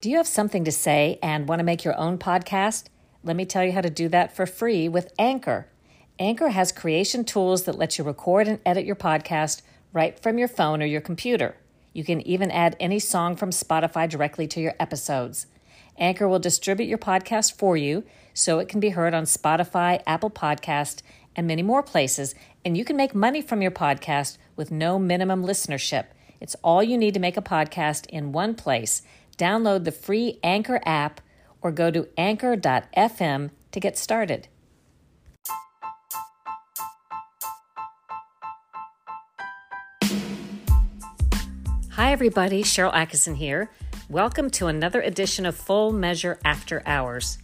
Do you have something to say and want to make your own podcast? Let me tell you how to do that for free with Anchor. Anchor has creation tools that let you record and edit your podcast right from your phone or your computer. You can even add any song from Spotify directly to your episodes. Anchor will distribute your podcast for you so it can be heard on Spotify, Apple Podcast, and many more places, and you can make money from your podcast with no minimum listenership. It's all you need to make a podcast in one place. Download the free Anchor app or go to anchor.fm to get started. Hi, everybody. Sharyl Attkisson here. Welcome to another edition of Full Measure After Hours.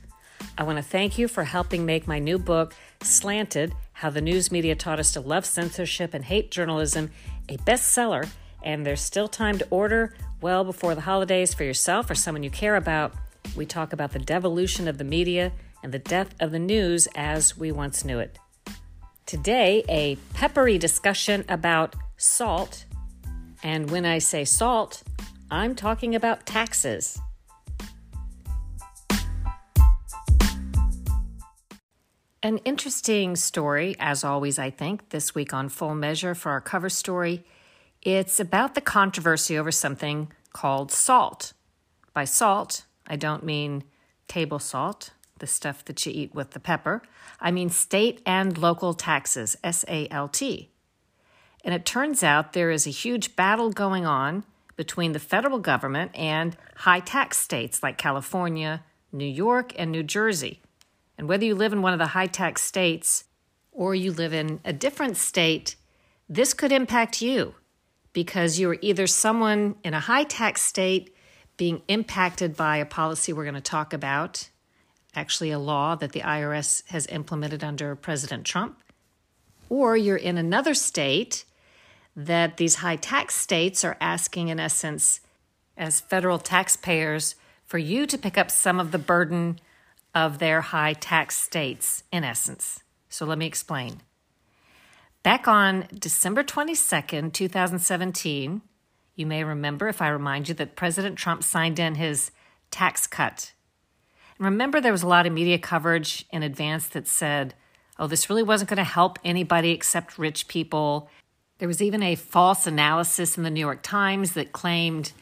I want to thank you for helping make my new book, Slanted How the News Media Taught Us to Love Censorship and Hate Journalism, a bestseller. And there's still time to order well before the holidays for yourself or someone you care about. We talk about the devolution of the media and the death of the news as we once knew it. Today, a peppery discussion about salt. And when I say salt, I'm talking about taxes. An interesting story, as always, I think, this week on Full Measure for our cover story. It's about the controversy over something called salt. By salt, I don't mean table salt, the stuff that you eat with the pepper. I mean state and local taxes, S A L T. And it turns out there is a huge battle going on between the federal government and high tax states like California, New York, and New Jersey. And whether you live in one of the high tax states or you live in a different state, this could impact you because you're either someone in a high tax state being impacted by a policy we're going to talk about, actually, a law that the IRS has implemented under President Trump, or you're in another state that these high tax states are asking, in essence, as federal taxpayers, for you to pick up some of the burden of their high tax states, in essence. So let me explain. Back on December 22nd, 2017, you may remember if I remind you that President Trump signed in his tax cut. Remember, there was a lot of media coverage in advance that said, oh, this really wasn't going to help anybody except rich people. There was even a false analysis in the New York Times that claimed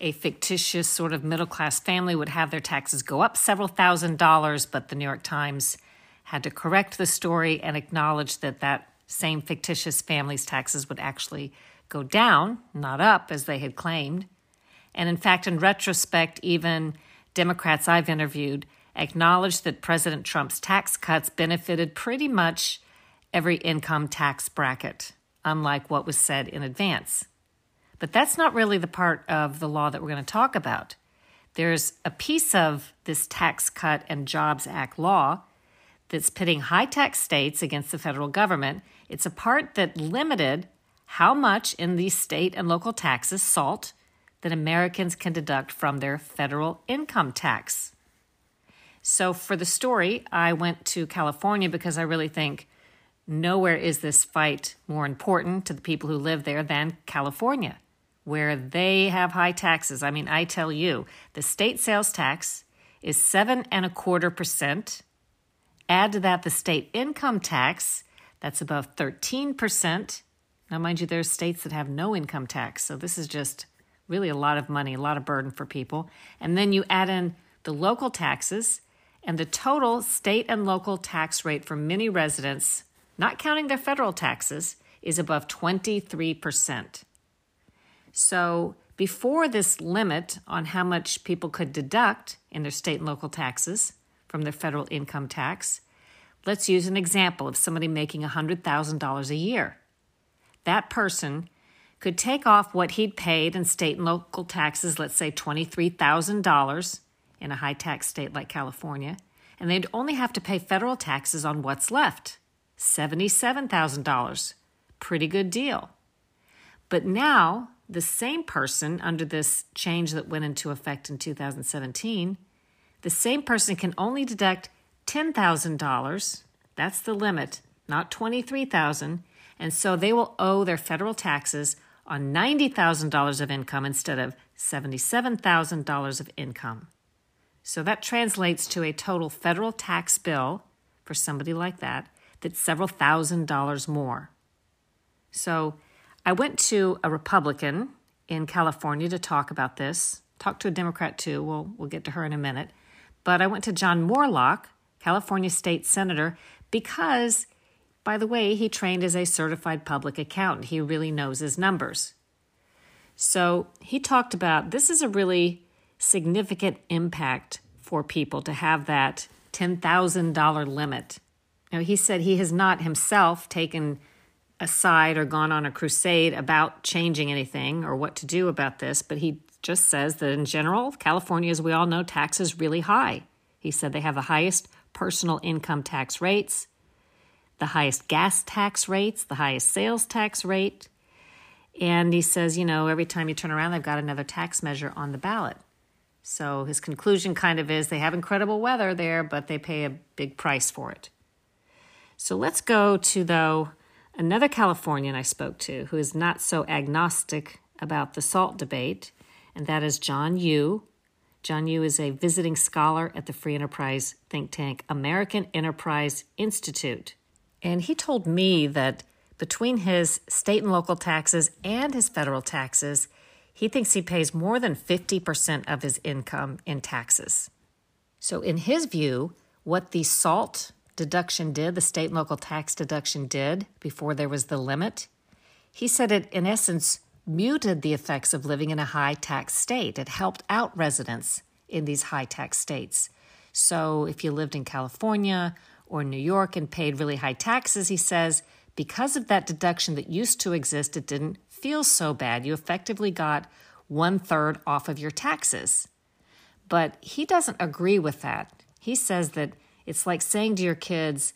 a fictitious sort of middle class family would have their taxes go up several thousand dollars, but the New York Times had to correct the story and acknowledge that that same fictitious family's taxes would actually go down, not up, as they had claimed. And in fact, in retrospect, even Democrats I've interviewed acknowledged that President Trump's tax cuts benefited pretty much every income tax bracket, unlike what was said in advance. But that's not really the part of the law that we're going to talk about. There's a piece of this Tax Cut and Jobs Act law that's pitting high tax states against the federal government. It's a part that limited how much in these state and local taxes, SALT, that Americans can deduct from their federal income tax. So, for the story, I went to California because I really think nowhere is this fight more important to the people who live there than California where they have high taxes. I mean, I tell you, the state sales tax is seven and a quarter percent. Add to that the state income tax, that's above 13%. Now, mind you, there's states that have no income tax, so this is just really a lot of money, a lot of burden for people. And then you add in the local taxes, and the total state and local tax rate for many residents, not counting their federal taxes, is above 23%. So before this limit on how much people could deduct in their state and local taxes from their federal income tax, let's use an example of somebody making $100,000 a year. That person could take off what he'd paid in state and local taxes, let's say $23,000, in a high tax state like California, and they'd only have to pay federal taxes on what's left $77,000. Pretty good deal. But now, the same person, under this change that went into effect in 2017, the same person can only deduct $10,000. That's the limit, not 23,000, and so they will owe their federal taxes on $90,000 of income instead of $77,000 of income. So that translates to a total federal tax bill for somebody like that that's several thousand dollars more. So I went to a Republican in California to talk about this. Talked to a Democrat too. We'll we'll get to her in a minute. But I went to John Moorlach, California state senator, because by the way, he trained as a certified public accountant. He really knows his numbers. So he talked about this is a really significant impact for people to have that $10,000 limit. Now, he said he has not himself taken a side or gone on a crusade about changing anything or what to do about this, but he just says that in general, California, as we all know, tax is really high. He said they have the highest personal income tax rates, the highest gas tax rates, the highest sales tax rate. And he says, you know, every time you turn around, they've got another tax measure on the ballot. So his conclusion kind of is they have incredible weather there, but they pay a big price for it. So let's go to, though, another Californian I spoke to who is not so agnostic about the SALT debate, and that is John Yoo. John Yoo is a visiting scholar at the free enterprise think tank American Enterprise Institute. And he told me that between his state and local taxes and his federal taxes, he thinks he pays more than 50% of his income in taxes. So, in his view, what the SALT deduction did, the state and local tax deduction did before there was the limit, he said it, in essence, muted the effects of living in a high tax state. It helped out residents in these high tax states. So, if you lived in California or New York and paid really high taxes, he says, because of that deduction that used to exist, it didn't feel so bad. You effectively got one third off of your taxes. But he doesn't agree with that. He says that it's like saying to your kids,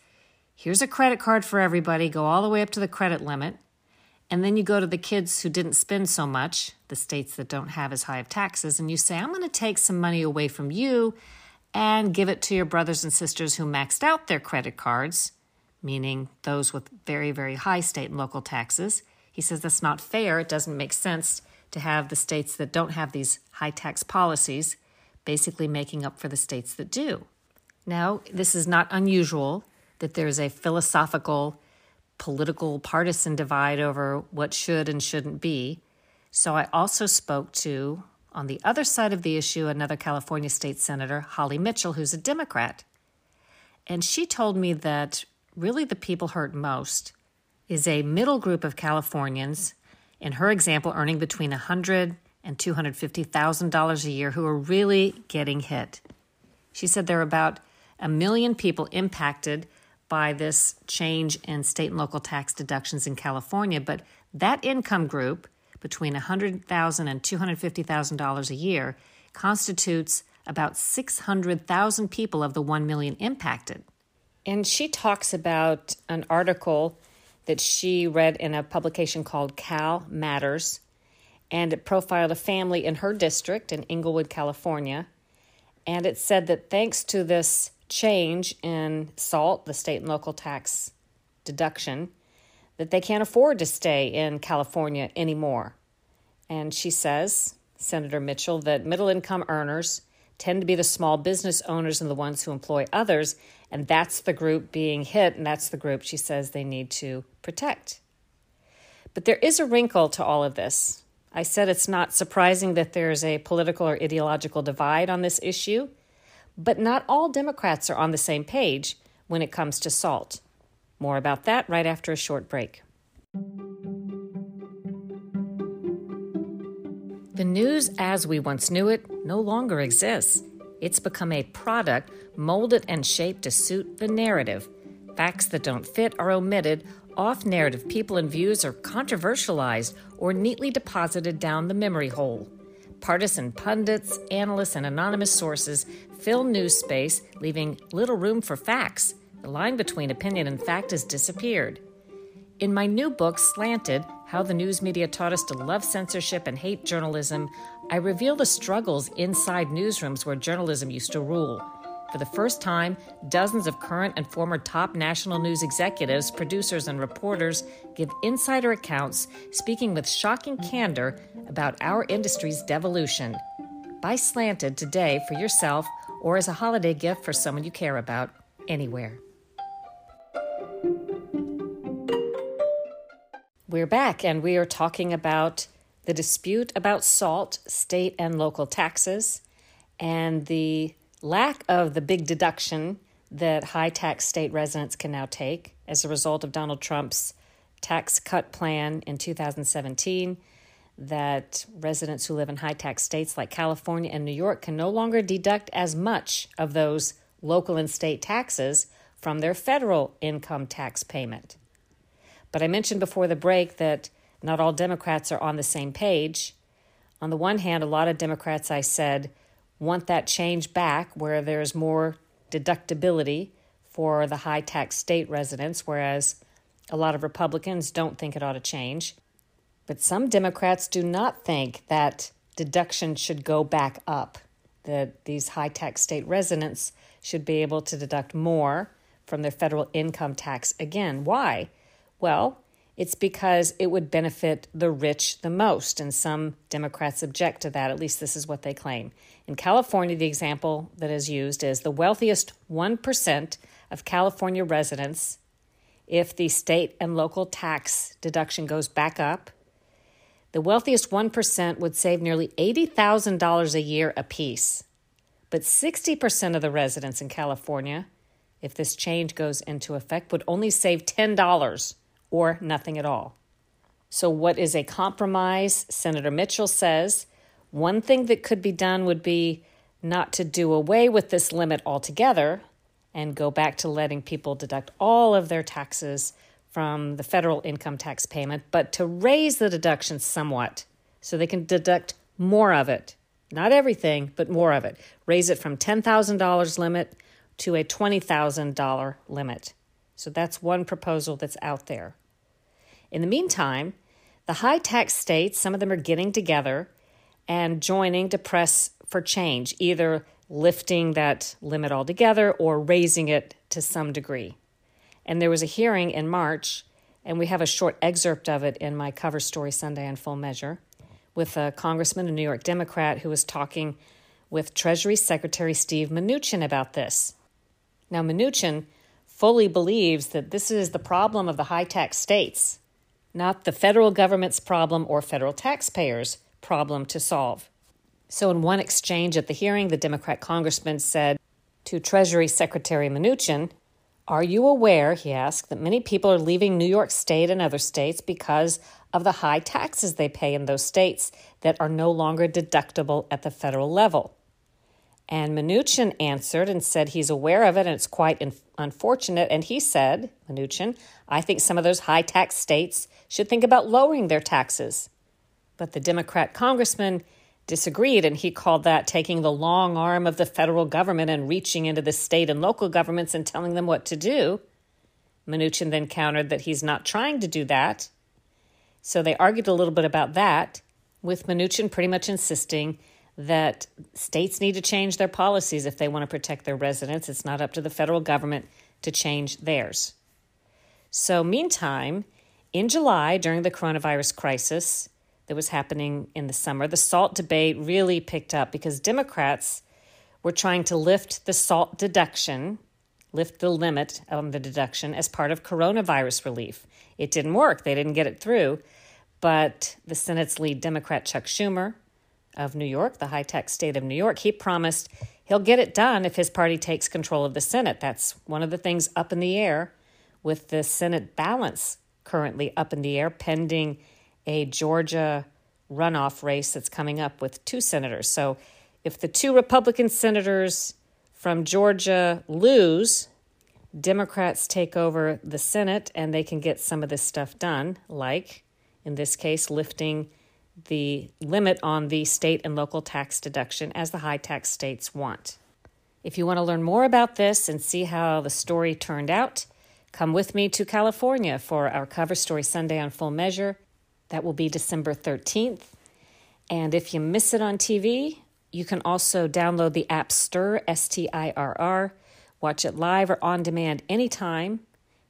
here's a credit card for everybody, go all the way up to the credit limit. And then you go to the kids who didn't spend so much, the states that don't have as high of taxes, and you say, I'm going to take some money away from you and give it to your brothers and sisters who maxed out their credit cards, meaning those with very, very high state and local taxes. He says that's not fair. It doesn't make sense to have the states that don't have these high tax policies basically making up for the states that do. Now, this is not unusual that there's a philosophical, political, partisan divide over what should and shouldn't be. So I also spoke to on the other side of the issue, another California state senator, Holly Mitchell, who's a Democrat. And she told me that really the people hurt most is a middle group of Californians, in her example, earning between $100 and $250,000 a year, who are really getting hit. She said there are about a million people impacted by this change in state and local tax deductions in California, but that income group between $100,000 and $250,000 a year constitutes about 600,000 people of the 1 million impacted. And she talks about an article that she read in a publication called Cal Matters, and it profiled a family in her district in Inglewood, California. And it said that thanks to this change in SALT, the state and local tax deduction, that they can't afford to stay in California anymore. And she says, Senator Mitchell, that middle income earners tend to be the small business owners and the ones who employ others. And that's the group being hit, and that's the group she says they need to protect. But there is a wrinkle to all of this. I said it's not surprising that there's a political or ideological divide on this issue, but not all Democrats are on the same page when it comes to SALT. More about that right after a short break. The news as we once knew it no longer exists. It's become a product molded and shaped to suit the narrative. Facts that don't fit are omitted, off narrative people and views are controversialized or neatly deposited down the memory hole. Partisan pundits, analysts, and anonymous sources fill news space, leaving little room for facts. The line between opinion and fact has disappeared. In my new book, Slanted How the News Media Taught Us to Love Censorship and Hate Journalism, I reveal the struggles inside newsrooms where journalism used to rule. For the first time, dozens of current and former top national news executives, producers, and reporters give insider accounts, speaking with shocking candor about our industry's devolution. Buy Slanted today for yourself or as a holiday gift for someone you care about, anywhere. We're back and we are talking about the dispute about SALT, state and local taxes, and the lack of the big deduction that high tax state residents can now take as a result of Donald Trump's tax cut plan in 2017 that residents who live in high tax states like California and New York can no longer deduct as much of those local and state taxes from their federal income tax payment. But I mentioned before the break that not all Democrats are on the same page. On the one hand, a lot of Democrats, I said, want that change back where there's more deductibility for the high tax state residents, whereas a lot of Republicans don't think it ought to change. But some Democrats do not think that deduction should go back up, that these high tax state residents should be able to deduct more from their federal income tax again. Why? Well, it's because it would benefit the rich the most, and some Democrats object to that. At least this is what they claim. In California, the example that is used is the wealthiest 1% of California residents, if the state and local tax deduction goes back up, the wealthiest 1% would save nearly $80,000 a year apiece. But 60% of the residents in California, if this change goes into effect, would only save $10 or nothing at all. So, what is a compromise? Senator Mitchell says one thing that could be done would be not to do away with this limit altogether and go back to letting people deduct all of their taxes from the federal income tax payment, but to raise the deduction somewhat so they can deduct more of it. Not everything, but more of it. Raise it from $10,000 limit to a $20,000 limit. So that's one proposal that's out there. In the meantime, the high tax states, some of them are getting together and joining to press for change, either lifting that limit altogether or raising it to some degree. And there was a hearing in March, and we have a short excerpt of it in my cover story Sunday on Full Measure, with a congressman, a New York Democrat, who was talking with Treasury Secretary Steve Mnuchin about this. Now, Mnuchin fully believes that this is the problem of the high tax states, not the federal government's problem or federal taxpayers' problem to solve. So, in one exchange at the hearing, the Democrat congressman said to Treasury Secretary Mnuchin, Are you aware, he asked, that many people are leaving New York State and other states because of the high taxes they pay in those states that are no longer deductible at the federal level? And Mnuchin answered and said he's aware of it and it's quite in- unfortunate. And he said, Mnuchin, I think some of those high tax states should think about lowering their taxes. But the Democrat congressman disagreed and he called that taking the long arm of the federal government and reaching into the state and local governments and telling them what to do. Mnuchin then countered that he's not trying to do that. So they argued a little bit about that, with Mnuchin pretty much insisting that states need to change their policies if they want to protect their residents. It's not up to the federal government to change theirs. So, meantime, in July, during the coronavirus crisis that was happening in the summer, the SALT debate really picked up because Democrats were trying to lift the SALT deduction, lift the limit on the deduction as part of coronavirus relief. It didn't work, they didn't get it through. But the Senate's lead Democrat, Chuck Schumer, of New York, the high tech state of New York, he promised he'll get it done if his party takes control of the Senate. That's one of the things up in the air with the Senate balance currently up in the air, pending a Georgia runoff race that's coming up with two senators. So if the two Republican senators from Georgia lose, Democrats take over the Senate and they can get some of this stuff done, like in this case, lifting the limit on the state and local tax deduction as the high tax states want. If you want to learn more about this and see how the story turned out, come with me to California for our Cover Story Sunday on Full Measure. That will be December 13th. And if you miss it on TV, you can also download the app Stirr, S T I R R, watch it live or on demand anytime.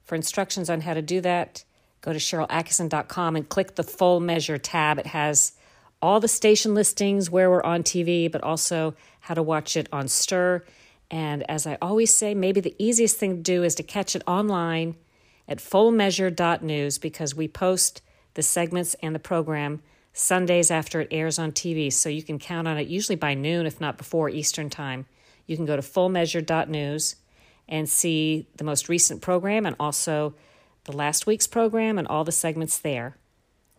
For instructions on how to do that, go to SharylAttkisson.com and click the Full Measure tab. It has all the station listings where we're on TV, but also how to watch it on Stirr. And as I always say, maybe the easiest thing to do is to catch it online at fullmeasure.news because we post the segments and the program Sundays after it airs on TV. So you can count on it usually by noon, if not before Eastern Time. You can go to fullmeasure.news and see the most recent program and also the last week's program and all the segments there.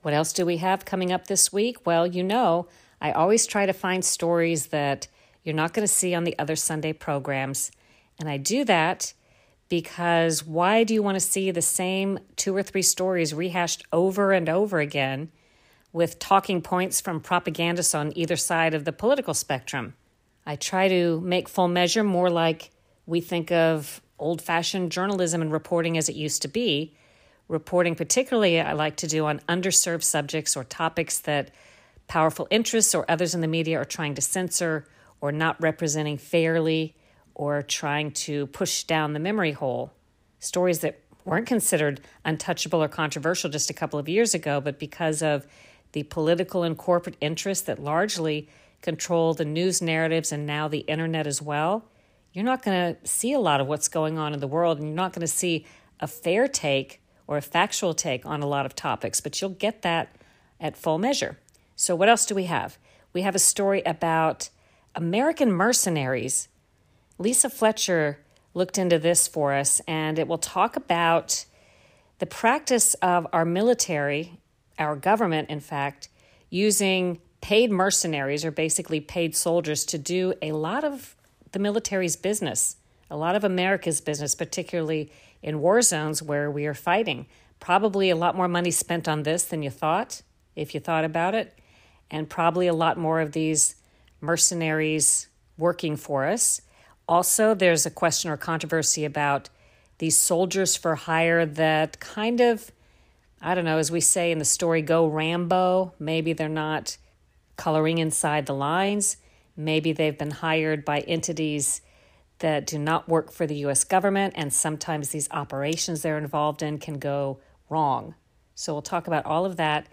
What else do we have coming up this week? Well, you know, I always try to find stories that you're not going to see on the other Sunday programs. And I do that because why do you want to see the same two or three stories rehashed over and over again with talking points from propagandists on either side of the political spectrum? I try to make full measure more like we think of old fashioned journalism and reporting as it used to be. Reporting, particularly, I like to do on underserved subjects or topics that powerful interests or others in the media are trying to censor or not representing fairly or trying to push down the memory hole. Stories that weren't considered untouchable or controversial just a couple of years ago, but because of the political and corporate interests that largely control the news narratives and now the internet as well, you're not going to see a lot of what's going on in the world, and you're not going to see a fair take or a factual take on a lot of topics, but you'll get that at full measure. So, what else do we have? We have a story about American mercenaries. Lisa Fletcher looked into this for us, and it will talk about the practice of our military, our government, in fact, using paid mercenaries or basically paid soldiers to do a lot of the military's business, a lot of America's business, particularly in war zones where we are fighting. Probably a lot more money spent on this than you thought, if you thought about it, and probably a lot more of these mercenaries working for us. Also, there's a question or controversy about these soldiers for hire that kind of, I don't know, as we say in the story, go Rambo. Maybe they're not coloring inside the lines. Maybe they've been hired by entities that do not work for the US government, and sometimes these operations they're involved in can go wrong. So we'll talk about all of that.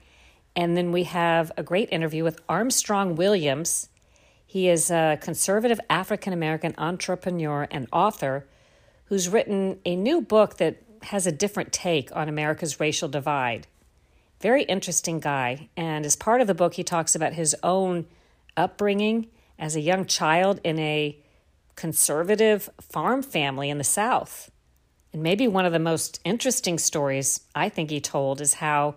And then we have a great interview with Armstrong Williams. He is a conservative African American entrepreneur and author who's written a new book that has a different take on America's racial divide. Very interesting guy. And as part of the book, he talks about his own upbringing as a young child in a conservative farm family in the South. And maybe one of the most interesting stories I think he told is how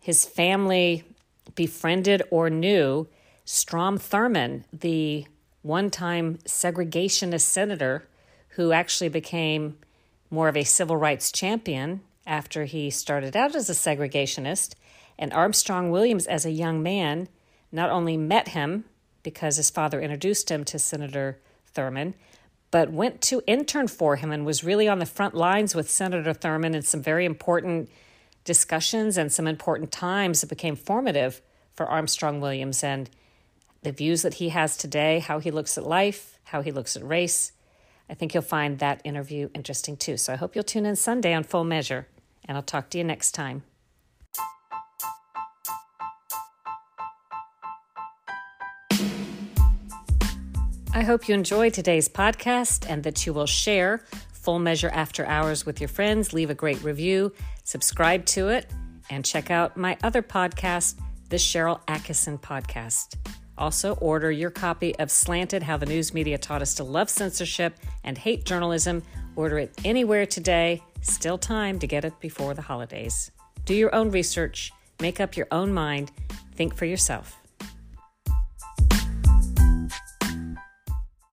his family befriended or knew Strom Thurmond, the one time segregationist senator who actually became more of a civil rights champion after he started out as a segregationist. And Armstrong Williams, as a young man, not only met him because his father introduced him to Senator Thurmond, but went to intern for him and was really on the front lines with Senator Thurmond in some very important discussions and some important times that became formative for Armstrong Williams. And the views that he has today, how he looks at life, how he looks at race. I think you'll find that interview interesting too. So I hope you'll tune in Sunday on Full Measure, and I'll talk to you next time. I hope you enjoy today's podcast and that you will share Full Measure After Hours with your friends, leave a great review, subscribe to it, and check out my other podcast, the Sharyl Attkisson Podcast. Also, order your copy of Slanted How the News Media Taught Us to Love Censorship and Hate Journalism. Order it anywhere today. Still time to get it before the holidays. Do your own research, make up your own mind, think for yourself.